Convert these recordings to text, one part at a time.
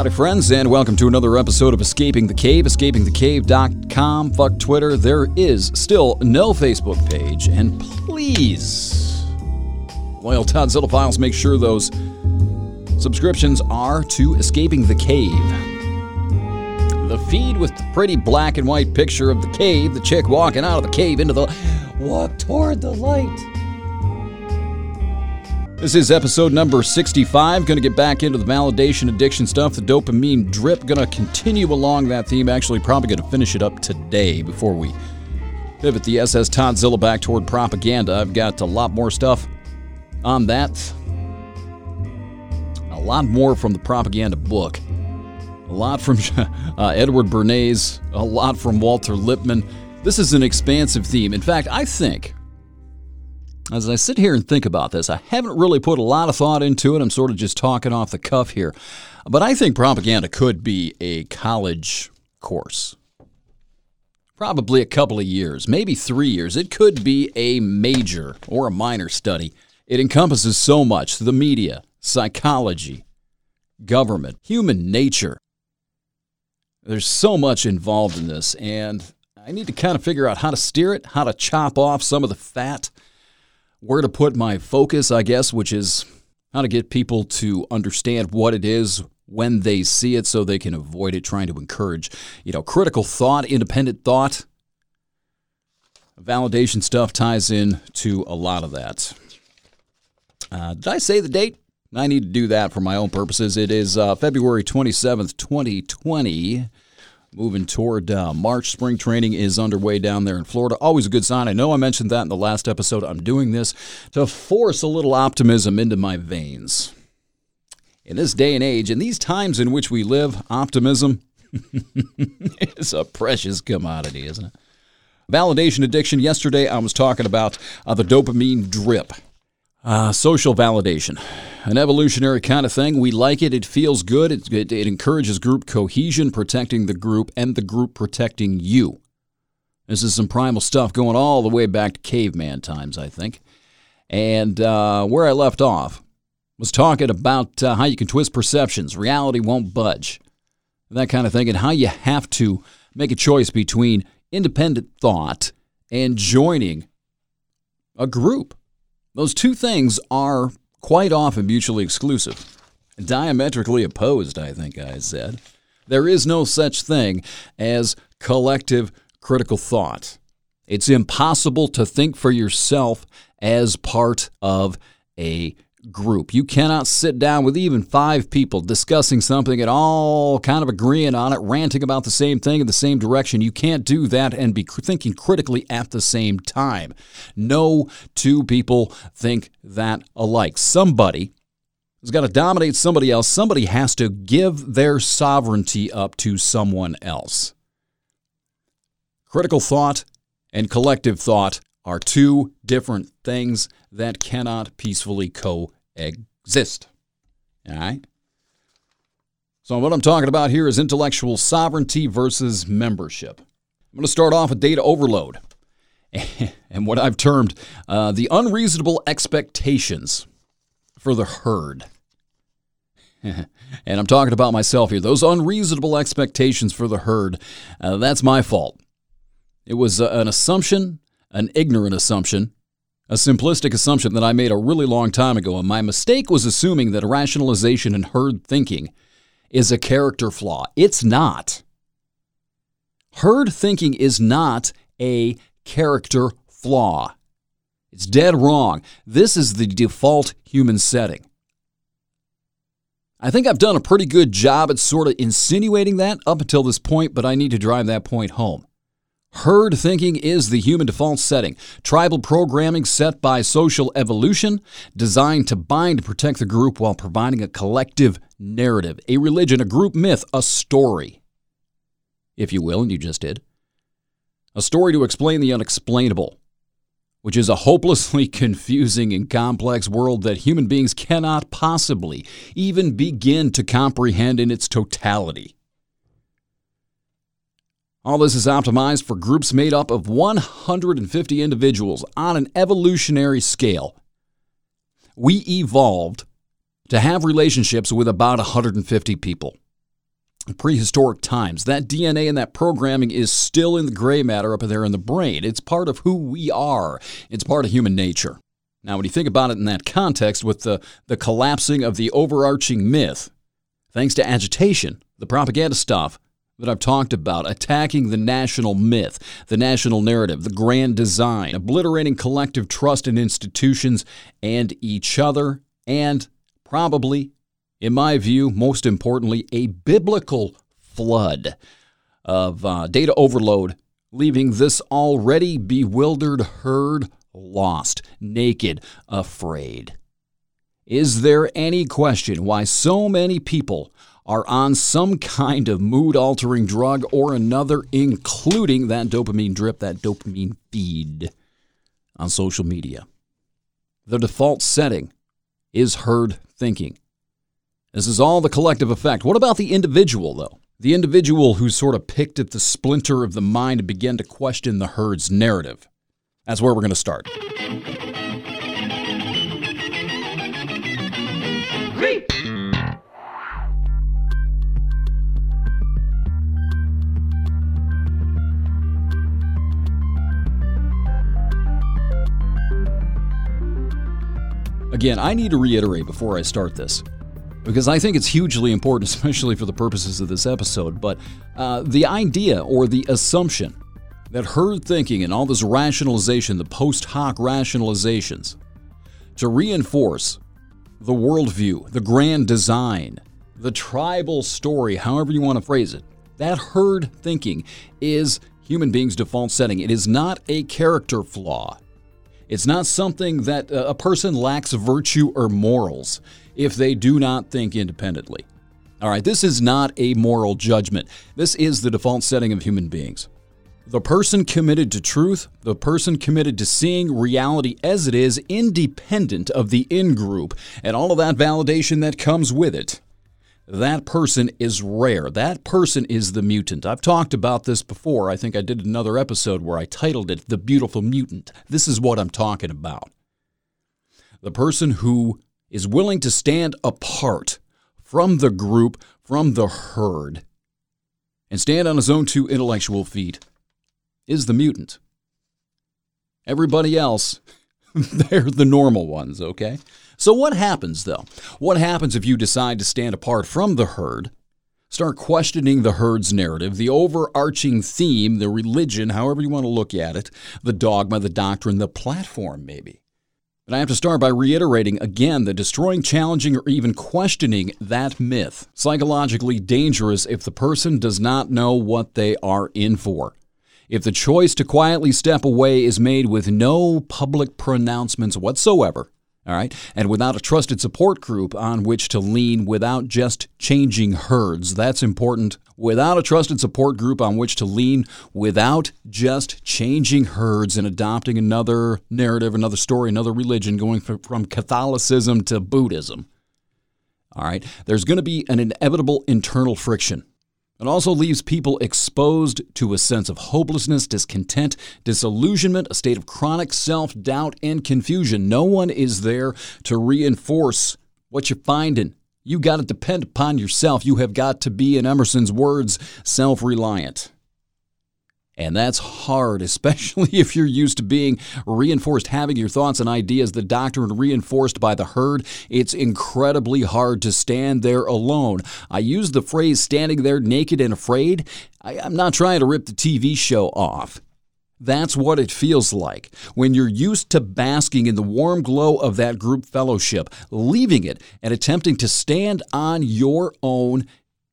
Howdy, friends, and welcome to another episode of Escaping the Cave. EscapingTheCave.com. Fuck Twitter. There is still no Facebook page, and please, loyal Toddzilla files, make sure those subscriptions are to Escaping the Cave. The feed with the pretty black and white picture of the cave, the chick walking out of the cave into the walk toward the light. This is episode number 65. Going to get back into the validation addiction stuff, the dopamine drip. Going to continue along that theme. Actually, probably going to finish it up today before we pivot the SS Toddzilla back toward propaganda. I've got a lot more stuff on that. A lot more from the propaganda book. A lot from uh, Edward Bernays. A lot from Walter Lippmann. This is an expansive theme. In fact, I think as I sit here and think about this, I haven't really put a lot of thought into it. I'm sort of just talking off the cuff here. But I think propaganda could be a college course. Probably a couple of years, maybe three years. It could be a major or a minor study. It encompasses so much the media, psychology, government, human nature. There's so much involved in this, and I need to kind of figure out how to steer it, how to chop off some of the fat where to put my focus, I guess, which is how to get people to understand what it is when they see it so they can avoid it, trying to encourage, you know, critical thought, independent thought. Validation stuff ties in to a lot of that. Uh, did I say the date? I need to do that for my own purposes. It is uh, February 27th, 2020 moving toward uh, March. Spring training is underway down there in Florida. Always a good sign. I know I mentioned that in the last episode. I'm doing this to force a little optimism into my veins. In this day and age, in these times in which we live, optimism is a precious commodity, isn't it? Validation addiction. Yesterday, I was talking about uh, the dopamine drip. Uh, social validation, an evolutionary kind of thing. We like it. It feels good. It, it, it, encourages group cohesion, protecting the group and the group protecting you. This is some primal stuff going all the way back to caveman times, I think. And uh, where I left off was talking about uh, how you can twist perceptions, reality won't budge, that kind of thing, and how you have to make a choice between independent thought and joining a group. Those two things are quite often mutually exclusive, diametrically opposed, I think I said. There is no such thing as collective critical thought. It's impossible to think for yourself as part of a group. You cannot sit down with even five people discussing something at all kind of agreeing on it, ranting about the same thing in the same direction. You can't do that and be thinking critically at the same time. No two people think that alike. Somebody has got to dominate somebody else. Somebody has to give their sovereignty up to someone else. Critical thought and collective thought are two different things that cannot peacefully coexist. All right? So, what I'm talking about here is intellectual sovereignty versus membership. I'm going to start off with data overload and what I've termed uh, the unreasonable expectations for the herd. and I'm talking about myself here. Those unreasonable expectations for the herd, uh, that's my fault. It was uh, an assumption an ignorant assumption, a simplistic assumption that I made a really long time ago. And my mistake was assuming that rationalization and herd thinking is a character flaw. It's not. Herd thinking is not a character flaw. It's dead wrong. This is the default human setting. I think I've done a pretty good job at sort of insinuating that up until this point, but I need to drive that point home. Herd thinking is the human default setting. Tribal programming set by social evolution, designed to bind and protect the group while providing a collective narrative, a religion, a group myth, a story, if you will, and you just did. A story to explain the unexplainable, which is a hopelessly confusing and complex world that human beings cannot possibly even begin to comprehend in its totality. All this is optimized for groups made up of 150 individuals on an evolutionary scale. We evolved to have relationships with about 150 people. prehistoric times. That DNA and that programming is still in the gray matter up there in the brain. It's part of who we are, it's part of human nature. Now, when you think about it in that context, with the, the collapsing of the overarching myth, thanks to agitation, the propaganda stuff that I've talked about, attacking the national myth, the national narrative, the grand design, obliterating collective trust in institutions and each other, and probably, in my view, most importantly, a biblical flood of uh, data overload, leaving this already bewildered herd lost, naked, afraid. Is there any question why so many people are on some kind of mood altering drug or another, including that dopamine drip, that dopamine feed on social media? The default setting is herd thinking. This is all the collective effect. What about the individual, though? The individual who sort of picked at the splinter of the mind and began to question the herd's narrative. That's where we're going to start. Again, I need to reiterate before I start this, because I think it's hugely important, especially for the purposes of this episode. But uh, the idea or the assumption that herd thinking and all this rationalization, the post hoc rationalizations, to reinforce the worldview, the grand design, the tribal story, however you want to phrase it, that herd thinking is human beings' default setting. It is not a character flaw. It's not something that uh, a person lacks virtue or morals if they do not think independently. All right, this is not a moral judgment. This is the default setting of human beings. The person committed to truth, the person committed to seeing reality as it is, independent of the in group and all of that validation that comes with it, that person is rare. That person is the mutant. I've talked about this before. I think I did another episode where I titled it The Beautiful Mutant. This is what I'm talking about. The person who is willing to stand apart from the group, from the herd, and stand on his own two intellectual feet is the mutant. Everybody else, they're the normal ones, okay? So, what happens though? What happens if you decide to stand apart from the herd, start questioning the herd's narrative, the overarching theme, the religion, however you want to look at it, the dogma, the doctrine, the platform, maybe? And I have to start by reiterating again that destroying, challenging, or even questioning that myth psychologically dangerous if the person does not know what they are in for. If the choice to quietly step away is made with no public pronouncements whatsoever, all right, and without a trusted support group on which to lean without just changing herds, that's important. Without a trusted support group on which to lean without just changing herds and adopting another narrative, another story, another religion, going from Catholicism to Buddhism. All right, there's going to be an inevitable internal friction. It also leaves people exposed to a sense of hopelessness, discontent, disillusionment, a state of chronic self doubt, and confusion. No one is there to reinforce what you're finding. You got to depend upon yourself. You have got to be, in Emerson's words, self reliant. And that's hard, especially if you're used to being reinforced, having your thoughts and ideas, the doctrine reinforced by the herd. It's incredibly hard to stand there alone. I use the phrase standing there naked and afraid. I, am not trying to rip the TV show off. That's what it feels like when you're used to basking in the warm glow of that group fellowship. Leaving it and attempting to stand on your own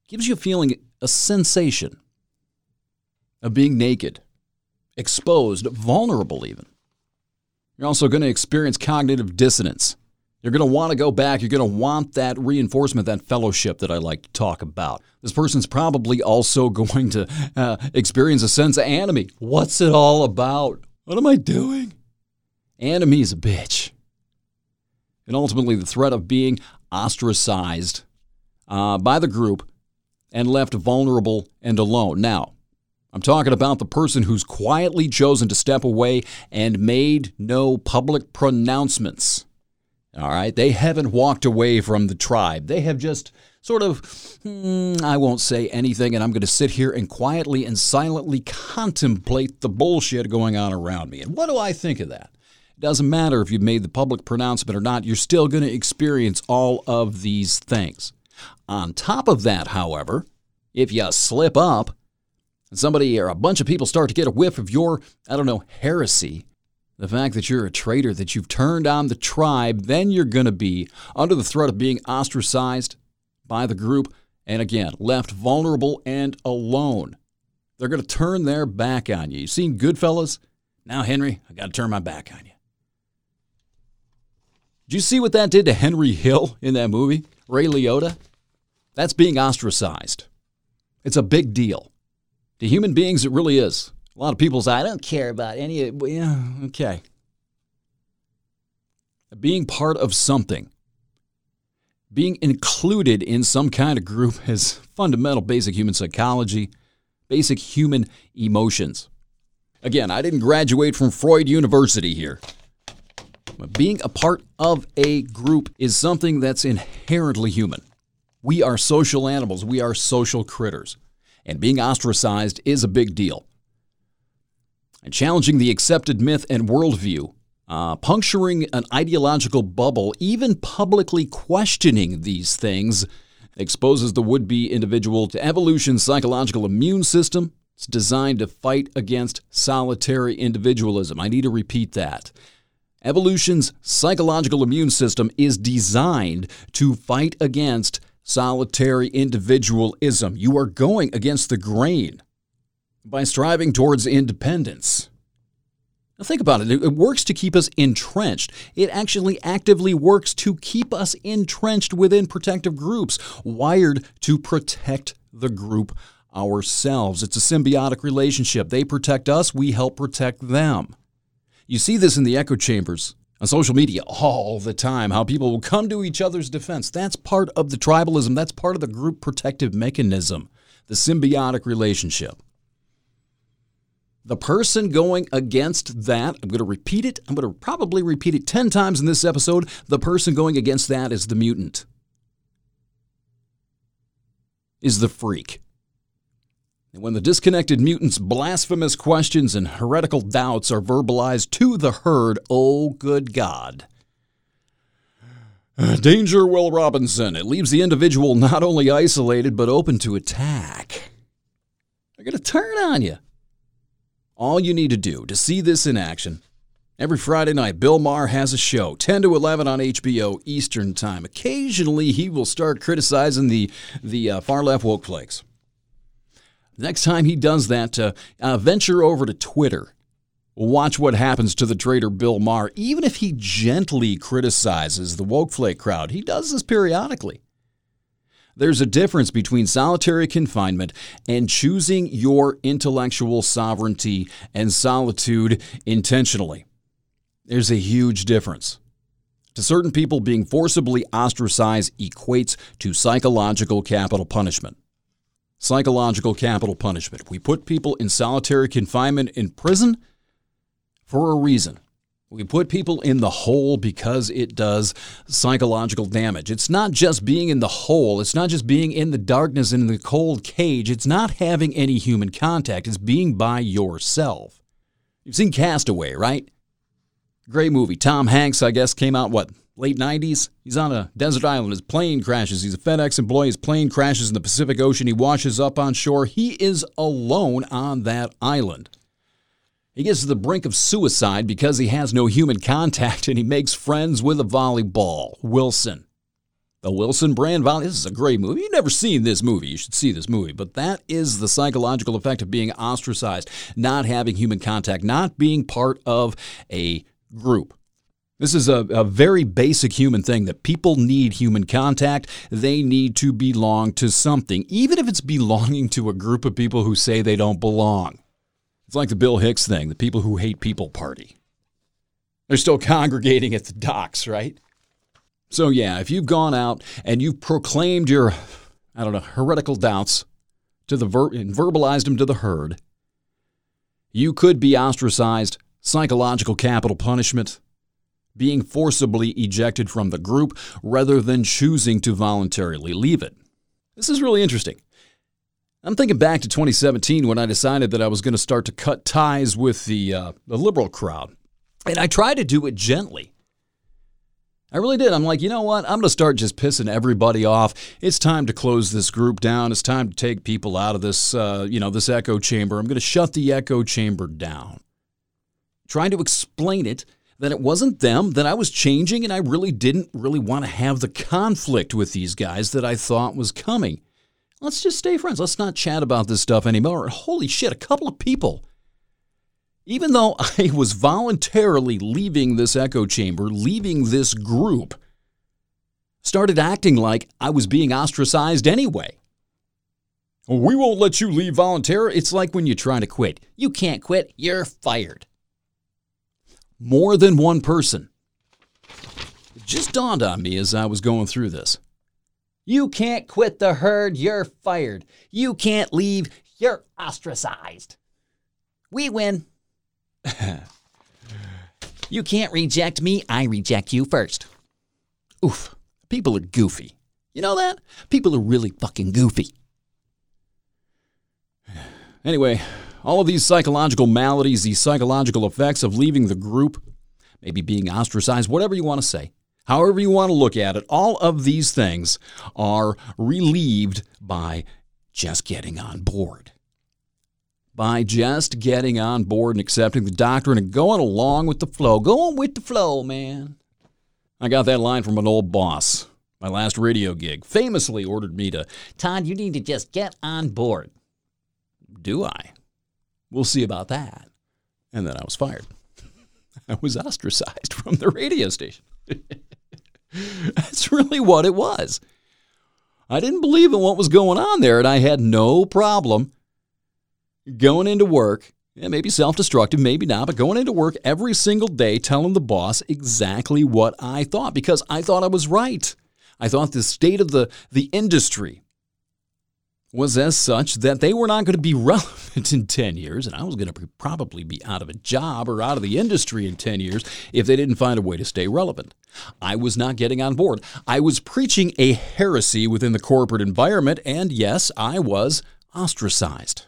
gives you a feeling, a sensation of being naked, exposed, vulnerable even. You're also going to experience cognitive dissonance. You're going to want to go back. You're going to want that reinforcement, that fellowship that I like to talk about. This person's probably also going to uh, experience a sense of anomie. What's it all about? What am I doing? Is a bitch. And ultimately, the threat of being ostracized uh, by the group and left vulnerable and alone. Now, I'm talking about the person who's quietly chosen to step away and made no public pronouncements. All right. They haven't walked away from the tribe. They have just sort of, hmm, I won't say anything, and I'm going to sit here and quietly and silently contemplate the bullshit going on around me. And what do I think of that? It doesn't matter if you've made the public pronouncement or not, you're still going to experience all of these things. On top of that, however, if you slip up, and somebody or a bunch of people start to get a whiff of your, I don't know, heresy, the fact that you're a traitor, that you've turned on the tribe, then you're going to be under the threat of being ostracized by the group and again, left vulnerable and alone. They're going to turn their back on you. You've seen Goodfellas? Now, Henry, I got to turn my back on you. Did you see what that did to Henry Hill in that movie? Ray Liotta? That's being ostracized. It's a big deal. To human beings, it really is. A lot of people say, I don't care about any of. Yeah, okay. Being part of something, being included in some kind of group is fundamental basic human psychology, basic human emotions. Again, I didn't graduate from Freud University here. But being a part of a group is something that's inherently human. We are social animals, we are social critters, and being ostracized is a big deal and challenging the accepted myth and worldview, uh, puncturing an ideological bubble, even publicly questioning these things, exposes the would be individual to evolution's psychological immune system. It's designed to fight against solitary individualism. I need to repeat that. Evolution's psychological immune system is designed to fight against solitary individualism. You are going against the grain by striving towards independence. Now, think about it. It works to keep us entrenched. It actually actively works to keep us entrenched within protective groups, wired to protect the group ourselves. It's a symbiotic relationship. They protect us, we help protect them. You see this in the echo chambers on social media all the time, how people will come to each other's defense. That's part of the tribalism, that's part of the group protective mechanism, the symbiotic relationship. The person going against that, I'm going to repeat it. I'm going to probably repeat it 10 times in this episode. The person going against that is the mutant, is the freak. And when the disconnected mutant's blasphemous questions and heretical doubts are verbalized to the herd, oh, good God. Danger, Will Robinson. It leaves the individual not only isolated, but open to attack. They're going to turn on you. All you need to do to see this in action, every Friday night, Bill Maher has a show, 10 to 11 on HBO Eastern Time. Occasionally, he will start criticizing the, the uh, far left woke flakes. Next time he does that, uh, uh, venture over to Twitter. Watch what happens to the traitor Bill Maher, even if he gently criticizes the woke flake crowd. He does this periodically. There's a difference between solitary confinement and choosing your intellectual sovereignty and solitude intentionally. There's a huge difference. To certain people, being forcibly ostracized equates to psychological capital punishment. Psychological capital punishment. We put people in solitary confinement in prison for a reason. We put people in the hole because it does psychological damage. It's not just being in the hole, it's not just being in the darkness in the cold cage, it's not having any human contact, it's being by yourself. You've seen Castaway, right? Great movie. Tom Hanks, I guess, came out, what, late 90s? He's on a desert island. His plane crashes. He's a FedEx employee. His plane crashes in the Pacific Ocean. He washes up on shore. He is alone on that island. He gets to the brink of suicide because he has no human contact and he makes friends with a volleyball, Wilson. The Wilson brand volley. This is a great movie. You've never seen this movie. You should see this movie. But that is the psychological effect of being ostracized, not having human contact, not being part of a group. This is a, a very basic human thing that people need human contact. They need to belong to something, even if it's belonging to a group of people who say they don't belong. It's like the Bill Hicks thing, the people who hate people party. They're still congregating at the docks, right? So, yeah, if you've gone out and you've proclaimed your, I don't know, heretical doubts to the ver- and verbalized them to the herd, you could be ostracized, psychological capital punishment, being forcibly ejected from the group rather than choosing to voluntarily leave it. This is really interesting. I'm thinking back to 2017 when I decided that I was going to start to cut ties with the, uh, the liberal crowd. And I tried to do it gently. I really did. I'm like, you know what? I'm going to start just pissing everybody off. It's time to close this group down. It's time to take people out of this, uh, you know, this echo chamber. I'm going to shut the echo chamber down. Trying to explain it that it wasn't them, that I was changing, and I really didn't really want to have the conflict with these guys that I thought was coming. Let's just stay friends. Let's not chat about this stuff anymore. Holy shit, a couple of people. Even though I was voluntarily leaving this echo chamber, leaving this group, started acting like I was being ostracized anyway. We won't let you leave voluntarily. It's like when you're trying to quit. You can't quit, you're fired. More than one person. It just dawned on me as I was going through this. You can't quit the herd, you're fired. You can't leave, you're ostracized. We win. you can't reject me, I reject you first. Oof, people are goofy. You know that? People are really fucking goofy. Anyway, all of these psychological maladies, these psychological effects of leaving the group, maybe being ostracized, whatever you want to say, however you want to look at it, all of these things are relieved by just getting on board. By just getting on board and accepting the doctrine and going along with the flow. Going with the flow, man. I got that line from an old boss. My last radio gig famously ordered me to, Todd, you need to just get on board. Do I? We'll see about that. And then I was fired. I was ostracized from the radio station. That's really what it was. I didn't believe in what was going on there, and I had no problem going into work, yeah, maybe self destructive, maybe not, but going into work every single day telling the boss exactly what I thought because I thought I was right. I thought the state of the, the industry was as such that they were not going to be relevant in 10 years, and I was going to probably be out of a job or out of the industry in 10 years if they didn't find a way to stay relevant. I was not getting on board. I was preaching a heresy within the corporate environment, and yes, I was ostracized.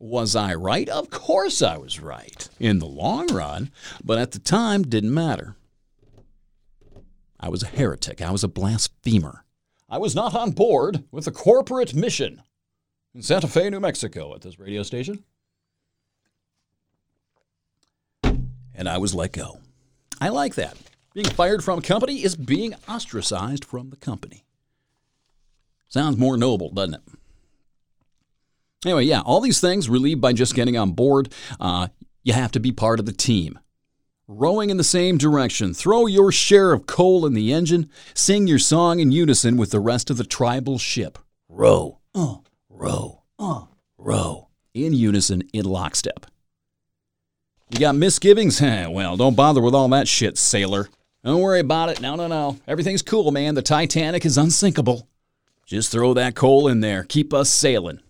Was I right? Of course I was right in the long run, but at the time didn't matter. I was a heretic. I was a blasphemer. I was not on board with the corporate mission in Santa Fe, New Mexico at this radio station. And I was let go. I like that. Being fired from a company is being ostracized from the company. Sounds more noble, doesn't it? Anyway, yeah, all these things relieved by just getting on board. Uh, you have to be part of the team rowing in the same direction. Throw your share of coal in the engine. Sing your song in unison with the rest of the tribal ship. Row, uh, row, uh, row. In unison, in lockstep. You got misgivings? well, don't bother with all that shit, sailor. Don't worry about it. No, no, no. Everything's cool, man. The Titanic is unsinkable. Just throw that coal in there. Keep us sailing.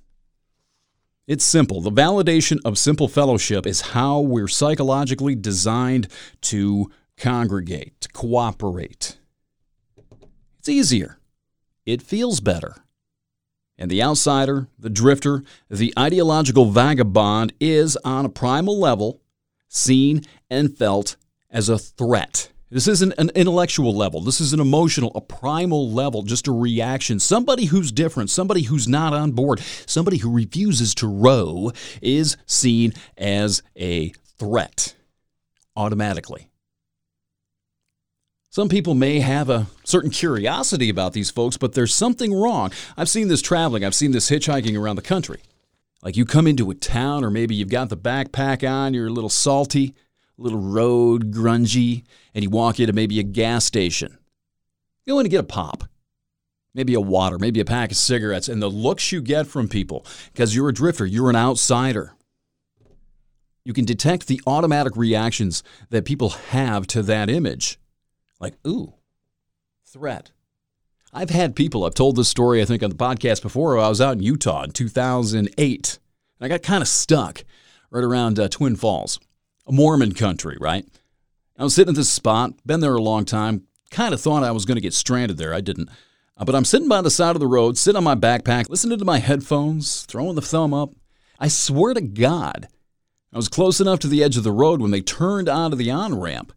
It's simple. The validation of simple fellowship is how we're psychologically designed to congregate, to cooperate. It's easier. It feels better. And the outsider, the drifter, the ideological vagabond is, on a primal level, seen and felt as a threat. This isn't an intellectual level. This is an emotional, a primal level, just a reaction. Somebody who's different, somebody who's not on board, somebody who refuses to row is seen as a threat automatically. Some people may have a certain curiosity about these folks, but there's something wrong. I've seen this traveling, I've seen this hitchhiking around the country. Like you come into a town, or maybe you've got the backpack on, you're a little salty little road, grungy, and you walk into maybe a gas station. You in to get a pop, maybe a water, maybe a pack of cigarettes, and the looks you get from people, because you're a drifter, you're an outsider. You can detect the automatic reactions that people have to that image. Like, ooh, threat. I've had people, I've told this story, I think, on the podcast before. I was out in Utah in 2008, and I got kind of stuck right around uh, Twin Falls a Mormon country, right? I was sitting at this spot, been there a long time, kind of thought I was going to get stranded there. I didn't. Uh, but I'm sitting by the side of the road, sitting on my backpack, listening to my headphones, throwing the thumb up. I swear to God, I was close enough to the edge of the road when they turned onto the on ramp.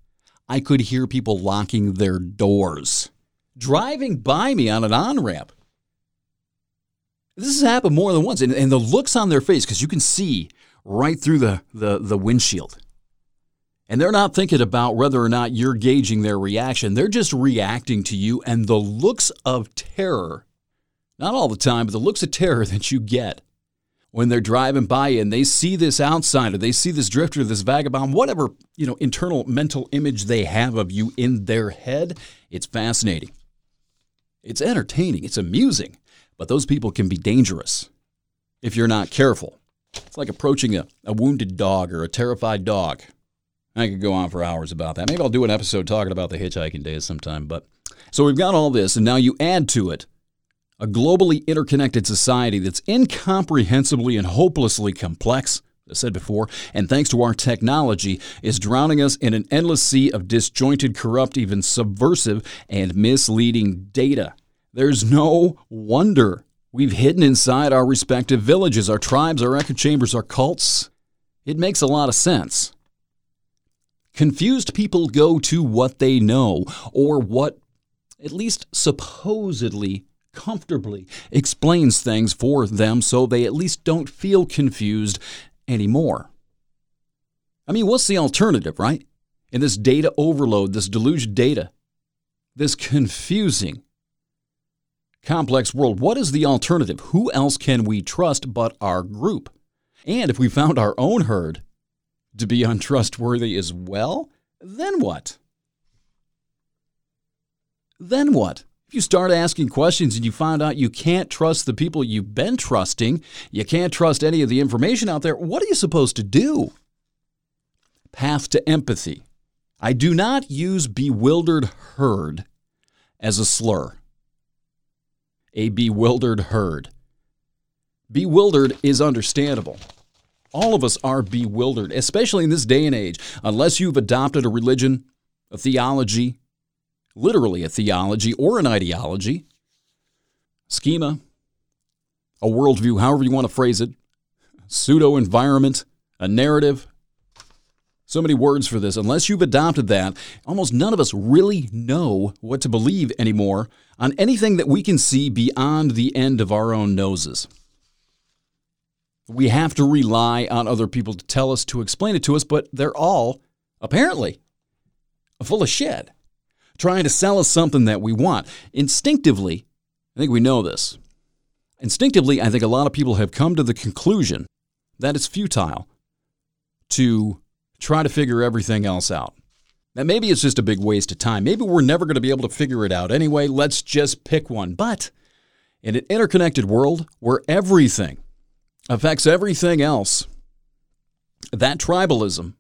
I could hear people locking their doors, driving by me on an on ramp. This has happened more than once, and, and the looks on their face, because you can see right through the, the, the windshield. And they're not thinking about whether or not you're gauging their reaction. They're just reacting to you and the looks of terror, not all the time, but the looks of terror that you get when they're driving by and they see this outsider, they see this drifter, this vagabond, whatever, you know, internal mental image they have of you in their head, it's fascinating. It's entertaining, it's amusing, but those people can be dangerous if you're not careful. It's like approaching a, a wounded dog or a terrified dog. I could go on for hours about that. Maybe I'll do an episode talking about the hitchhiking days sometime. But so we've got all this, and now you add to it a globally interconnected society that's incomprehensibly and hopelessly complex. As I said before, and thanks to our technology, is drowning us in an endless sea of disjointed, corrupt, even subversive, and misleading data. There's no wonder we've hidden inside our respective villages, our tribes, our echo chambers, our cults. It makes a lot of sense. Confused people go to what they know, or what at least supposedly comfortably explains things for them so they at least don't feel confused anymore. I mean, what's the alternative, right? In this data overload, this deluged data, this confusing, complex world, what is the alternative? Who else can we trust but our group? And if we found our own herd, to be untrustworthy as well, then what? Then what? If you start asking questions and you find out you can't trust the people you've been trusting, you can't trust any of the information out there, what are you supposed to do? Path to empathy. I do not use bewildered herd as a slur. A bewildered herd. Bewildered is understandable. All of us are bewildered, especially in this day and age, unless you've adopted a religion, a theology, literally a theology or an ideology, schema, a worldview, however you want to phrase it, pseudo environment, a narrative. So many words for this. Unless you've adopted that, almost none of us really know what to believe anymore on anything that we can see beyond the end of our own noses. We have to rely on other people to tell us, to explain it to us, but they're all, apparently, full of shit, trying to sell us something that we want. Instinctively, I think we know this. Instinctively, I think a lot of people have come to the conclusion that it's futile to try to figure everything else out. That maybe it's just a big waste of time. Maybe we're never going to be able to figure it out anyway. Let's just pick one. But in an interconnected world where everything affects everything else. That tribalism,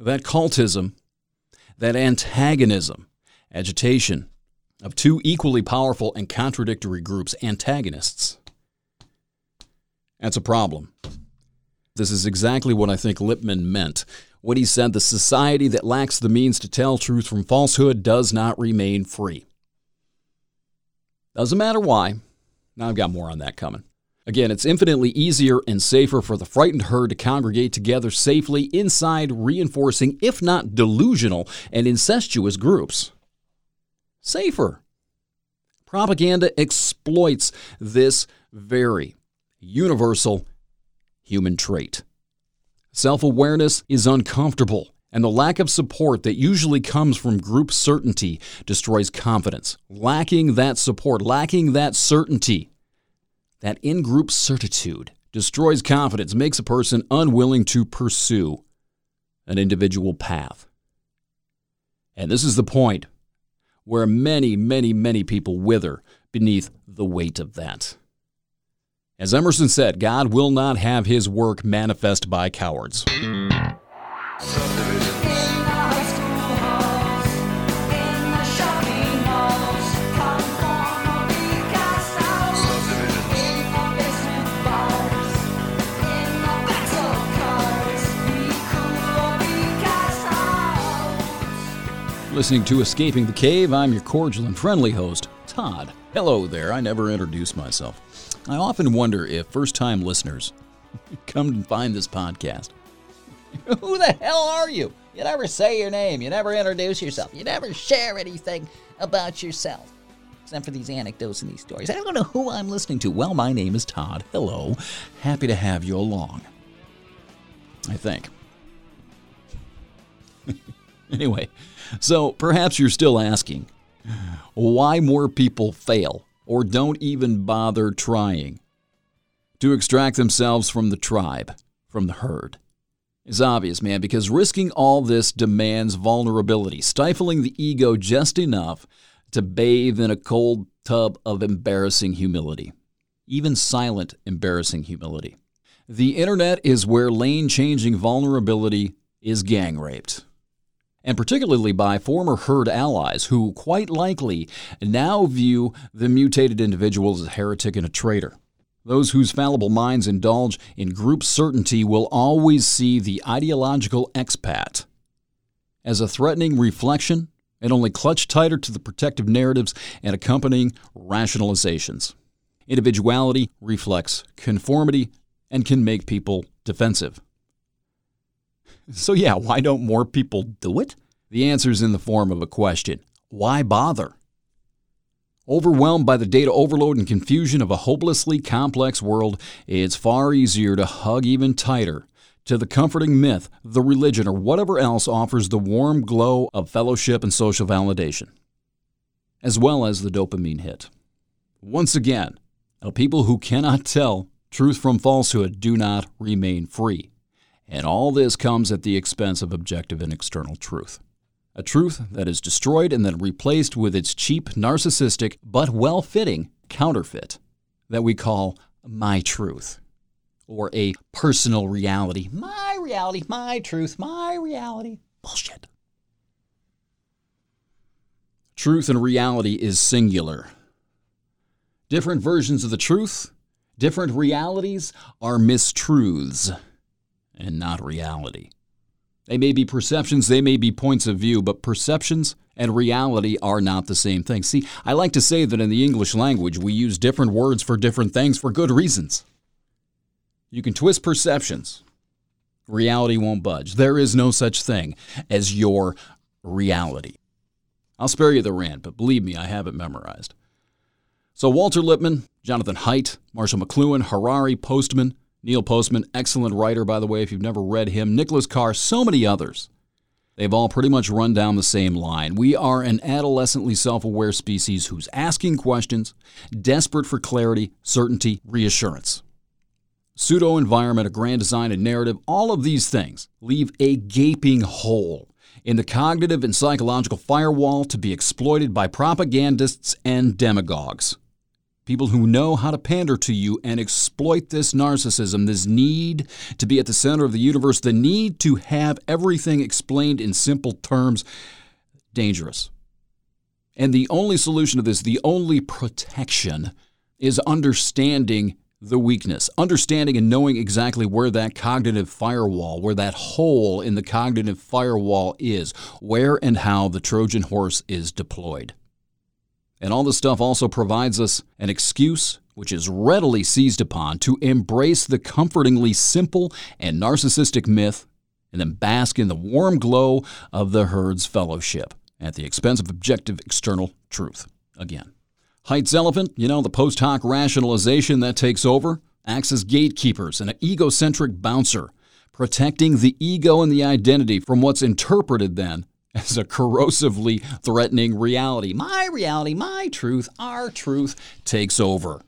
that cultism, that antagonism, agitation of two equally powerful and contradictory groups, antagonists. That's a problem. This is exactly what I think Lippmann meant when he said the society that lacks the means to tell truth from falsehood does not remain free. Doesn't matter why. Now I've got more on that coming. Again, it's infinitely easier and safer for the frightened herd to congregate together safely inside reinforcing, if not delusional and incestuous groups. Safer. Propaganda exploits this very universal human trait. Self awareness is uncomfortable, and the lack of support that usually comes from group certainty destroys confidence. Lacking that support, lacking that certainty, that in group certitude destroys confidence, makes a person unwilling to pursue an individual path. And this is the point where many, many, many people wither beneath the weight of that. As Emerson said, God will not have his work manifest by cowards. Listening to Escaping the Cave. I'm your cordial and friendly host, Todd. Hello there. I never introduce myself. I often wonder if first time listeners come and find this podcast. Who the hell are you? You never say your name. You never introduce yourself. You never share anything about yourself. Except for these anecdotes and these stories. I don't know who I'm listening to. Well, my name is Todd. Hello. Happy to have you along. I think. anyway, so perhaps you're still asking why more people fail or don't even bother trying to extract themselves from the tribe, from the herd. It's obvious, man, because risking all this demands vulnerability, stifling the ego just enough to bathe in a cold tub of embarrassing humility, even silent, embarrassing humility. The internet is where lane changing vulnerability is gang raped. And particularly by former herd allies who quite likely now view the mutated individual as a heretic and a traitor. Those whose fallible minds indulge in group certainty will always see the ideological expat as a threatening reflection and only clutch tighter to the protective narratives and accompanying rationalizations. Individuality reflects conformity and can make people defensive. So, yeah, why don't more people do it? The answer is in the form of a question Why bother? Overwhelmed by the data overload and confusion of a hopelessly complex world, it's far easier to hug even tighter to the comforting myth, the religion, or whatever else offers the warm glow of fellowship and social validation, as well as the dopamine hit. Once again, people who cannot tell truth from falsehood do not remain free. And all this comes at the expense of objective and external truth. A truth that is destroyed and then replaced with its cheap, narcissistic, but well fitting counterfeit that we call my truth or a personal reality. My reality, my truth, my reality. Bullshit. Truth and reality is singular. Different versions of the truth, different realities are mistruths and not reality. They may be perceptions, they may be points of view, but perceptions and reality are not the same thing. See, I like to say that in the English language, we use different words for different things for good reasons. You can twist perceptions. Reality won't budge. There is no such thing as your reality. I'll spare you the rant, but believe me, I have it memorized. So, Walter Lippmann, Jonathan Haidt, Marshall McLuhan, Harari Postman, Neil Postman, excellent writer, by the way, if you've never read him, Nicholas Carr, so many others. They've all pretty much run down the same line. We are an adolescently self aware species who's asking questions, desperate for clarity, certainty, reassurance pseudo environment, a grand design, a narrative, all of these things leave a gaping hole in the cognitive and psychological firewall to be exploited by propagandists and demagogues. People who know how to pander to you and exploit this narcissism, this need to be at the center of the universe, the need to have everything explained in simple terms, dangerous. And the only solution to this, the only protection, is understanding the weakness, understanding and knowing exactly where that cognitive firewall, where that hole in the cognitive firewall is, where and how the Trojan horse is deployed. And all this stuff also provides us an excuse, which is readily seized upon, to embrace the comfortingly simple and narcissistic myth and then bask in the warm glow of the herd's fellowship at the expense of objective external truth. Again. Haidt's Elephant, you know, the post hoc rationalization that takes over, acts as gatekeepers and an egocentric bouncer, protecting the ego and the identity from what's interpreted then as a corrosively threatening reality. My reality, my truth, our truth takes over.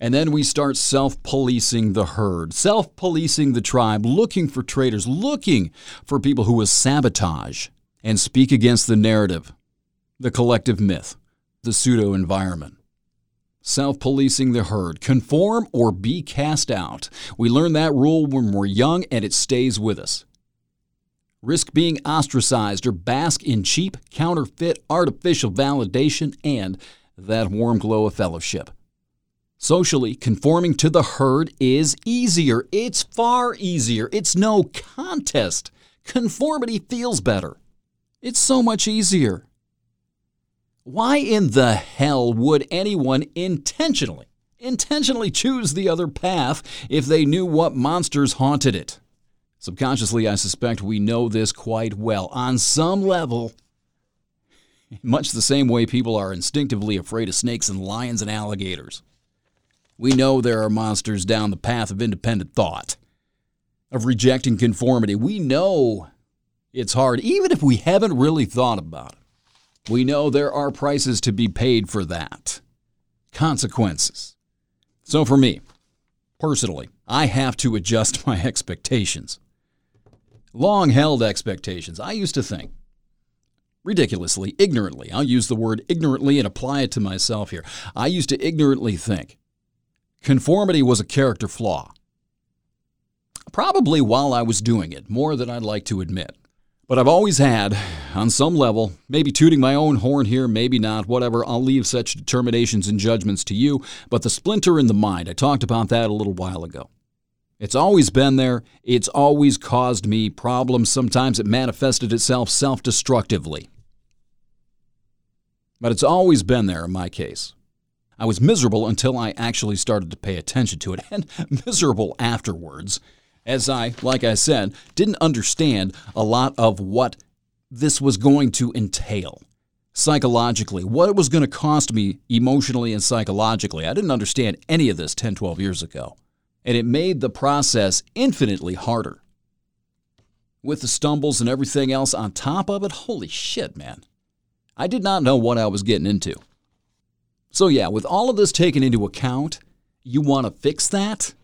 And then we start self policing the herd, self policing the tribe, looking for traitors, looking for people who will sabotage and speak against the narrative, the collective myth the pseudo environment. Self policing the herd, conform or be cast out. We learn that rule when we're young and it stays with us. Risk being ostracized or bask in cheap, counterfeit, artificial validation and that warm glow of fellowship. Socially, conforming to the herd is easier. It's far easier. It's no contest. Conformity feels better. It's so much easier. Why in the hell would anyone intentionally, intentionally choose the other path if they knew what monsters haunted it? Subconsciously, I suspect we know this quite well. On some level, much the same way people are instinctively afraid of snakes and lions and alligators. We know there are monsters down the path of independent thought, of rejecting conformity. We know it's hard, even if we haven't really thought about it. We know there are prices to be paid for that, consequences. So for me, personally, I have to adjust my expectations. Long held expectations. I used to think, ridiculously, ignorantly, I'll use the word ignorantly and apply it to myself here. I used to ignorantly think conformity was a character flaw. Probably while I was doing it, more than I'd like to admit. But I've always had, on some level, maybe tooting my own horn here, maybe not, whatever, I'll leave such determinations and judgments to you. But the splinter in the mind, I talked about that a little while ago. It's always been there. It's always caused me problems. Sometimes it manifested itself self destructively. But it's always been there in my case. I was miserable until I actually started to pay attention to it, and miserable afterwards as I, like I said, didn't understand a lot of what this was going to entail psychologically, what it was going to cost me emotionally and psychologically. I didn't understand any of this 10, 12 years ago. And it made the process infinitely harder. With the stumbles and everything else on top of it, holy shit, man. I did not know what I was getting into. So, yeah, with all of this taken into account, you want to fix that?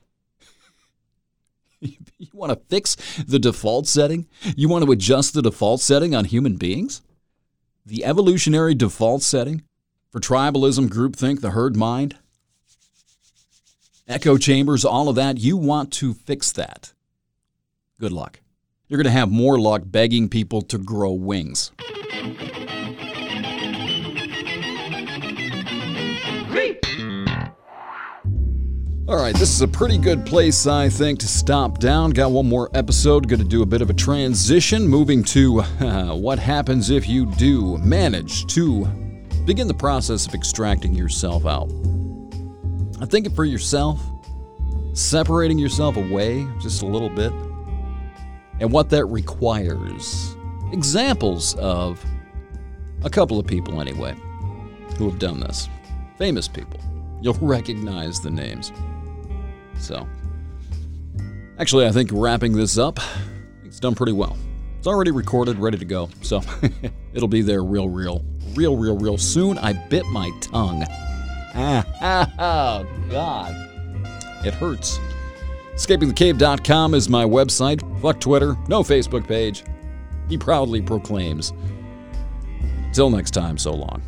you want to fix the default setting? You want to adjust the default setting on human beings? The evolutionary default setting for tribalism, groupthink, the herd mind? Echo chambers, all of that, you want to fix that. Good luck. You're going to have more luck begging people to grow wings. All right, this is a pretty good place, I think, to stop down. Got one more episode. Going to do a bit of a transition, moving to uh, what happens if you do manage to begin the process of extracting yourself out. I think it for yourself, separating yourself away just a little bit, and what that requires. Examples of a couple of people, anyway, who have done this. Famous people. You'll recognize the names. So, actually, I think wrapping this up, it's done pretty well. It's already recorded, ready to go. So, it'll be there real, real, real, real, real soon. I bit my tongue. oh, God. It hurts. EscapingTheCave.com is my website. Fuck Twitter. No Facebook page. He proudly proclaims. Till next time, so long.